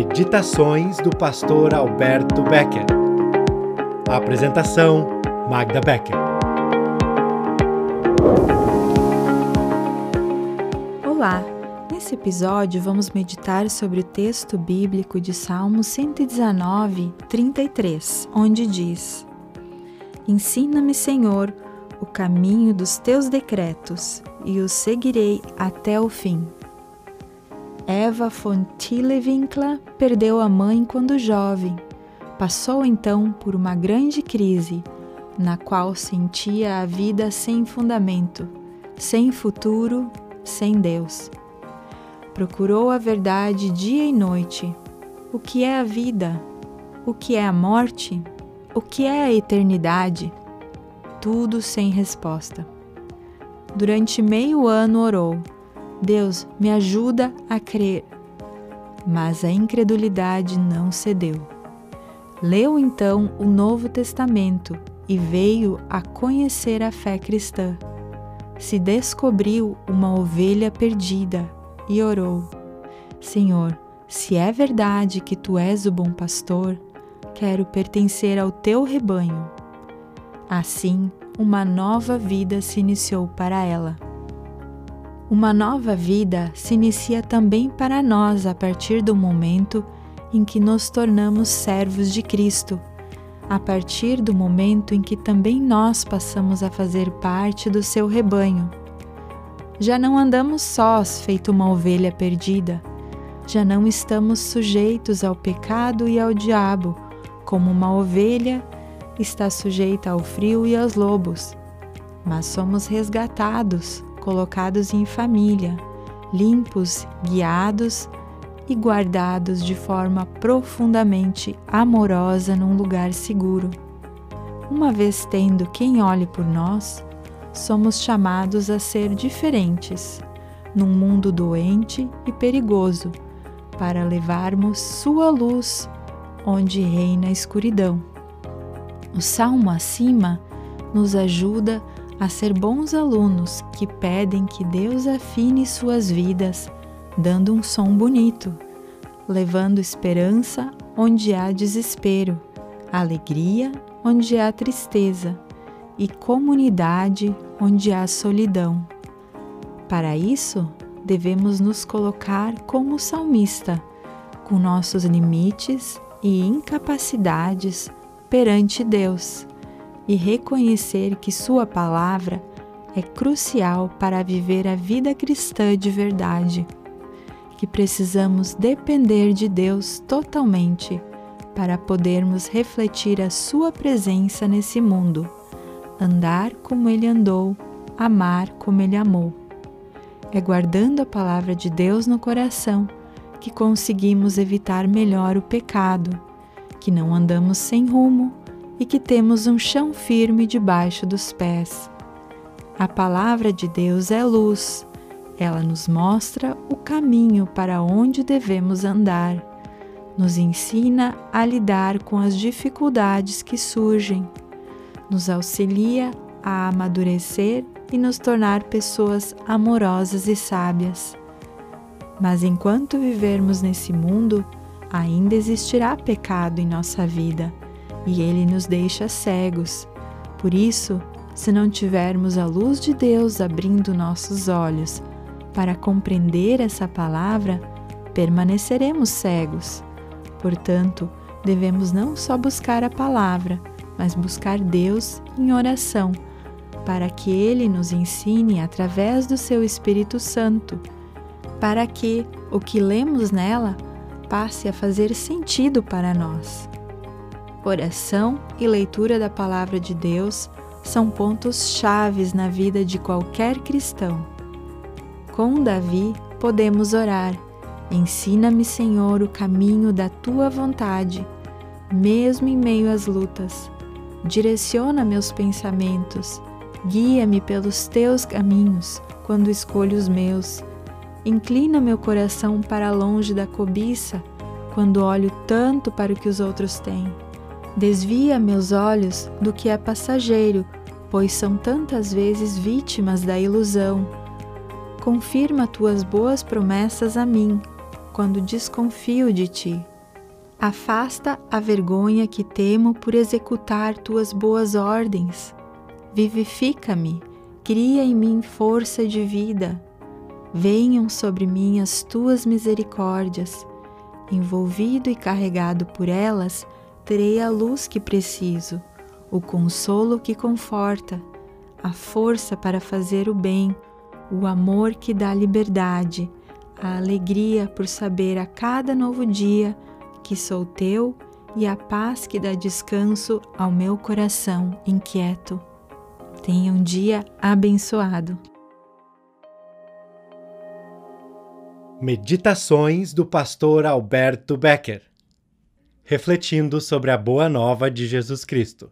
Meditações do pastor Alberto Becker. Apresentação: Magda Becker. Olá! Nesse episódio vamos meditar sobre o texto bíblico de Salmo 119, 33, onde diz: Ensina-me, Senhor, o caminho dos teus decretos, e os seguirei até o fim. Eva von Tillewinkler perdeu a mãe quando jovem. Passou então por uma grande crise, na qual sentia a vida sem fundamento, sem futuro, sem Deus. Procurou a verdade dia e noite. O que é a vida? O que é a morte? O que é a eternidade? Tudo sem resposta. Durante meio ano orou Deus, me ajuda a crer. Mas a incredulidade não cedeu. Leu então o Novo Testamento e veio a conhecer a fé cristã. Se descobriu uma ovelha perdida e orou: Senhor, se é verdade que tu és o bom pastor, quero pertencer ao teu rebanho. Assim, uma nova vida se iniciou para ela. Uma nova vida se inicia também para nós a partir do momento em que nos tornamos servos de Cristo, a partir do momento em que também nós passamos a fazer parte do seu rebanho. Já não andamos sós, feito uma ovelha perdida, já não estamos sujeitos ao pecado e ao diabo, como uma ovelha está sujeita ao frio e aos lobos, mas somos resgatados colocados em família, limpos, guiados e guardados de forma profundamente amorosa num lugar seguro. Uma vez tendo quem olhe por nós, somos chamados a ser diferentes, num mundo doente e perigoso, para levarmos Sua luz onde reina a escuridão. O salmo acima nos ajuda a ser bons alunos que pedem que Deus afine suas vidas, dando um som bonito, levando esperança onde há desespero, alegria onde há tristeza e comunidade onde há solidão. Para isso, devemos nos colocar como salmista, com nossos limites e incapacidades perante Deus e reconhecer que Sua palavra é crucial para viver a vida cristã de verdade, que precisamos depender de Deus totalmente para podermos refletir a Sua presença nesse mundo, andar como Ele andou, amar como Ele amou. É guardando a palavra de Deus no coração que conseguimos evitar melhor o pecado, que não andamos sem rumo e que temos um chão firme debaixo dos pés. A palavra de Deus é luz, ela nos mostra o caminho para onde devemos andar, nos ensina a lidar com as dificuldades que surgem, nos auxilia a amadurecer e nos tornar pessoas amorosas e sábias. Mas enquanto vivermos nesse mundo, ainda existirá pecado em nossa vida e ele nos deixa cegos. Por isso, se não tivermos a luz de Deus abrindo nossos olhos para compreender essa palavra, permaneceremos cegos. Portanto, devemos não só buscar a palavra, mas buscar Deus em oração, para que Ele nos ensine através do seu Espírito Santo, para que o que lemos nela passe a fazer sentido para nós. Oração e leitura da Palavra de Deus são pontos chaves na vida de qualquer cristão. Com Davi, podemos orar: Ensina-me, Senhor, o caminho da tua vontade, mesmo em meio às lutas. Direciona meus pensamentos, guia-me pelos teus caminhos quando escolho os meus. Inclina meu coração para longe da cobiça quando olho tanto para o que os outros têm. Desvia meus olhos do que é passageiro, pois são tantas vezes vítimas da ilusão. Confirma tuas boas promessas a mim, quando desconfio de ti. Afasta a vergonha que temo por executar tuas boas ordens. Vivifica-me, cria em mim força de vida. Venham sobre mim as tuas misericórdias. Envolvido e carregado por elas, terei a luz que preciso, o consolo que conforta, a força para fazer o bem, o amor que dá liberdade, a alegria por saber a cada novo dia que sou teu e a paz que dá descanso ao meu coração inquieto. Tenha um dia abençoado. Meditações do pastor Alberto Becker refletindo sobre a boa nova de Jesus Cristo.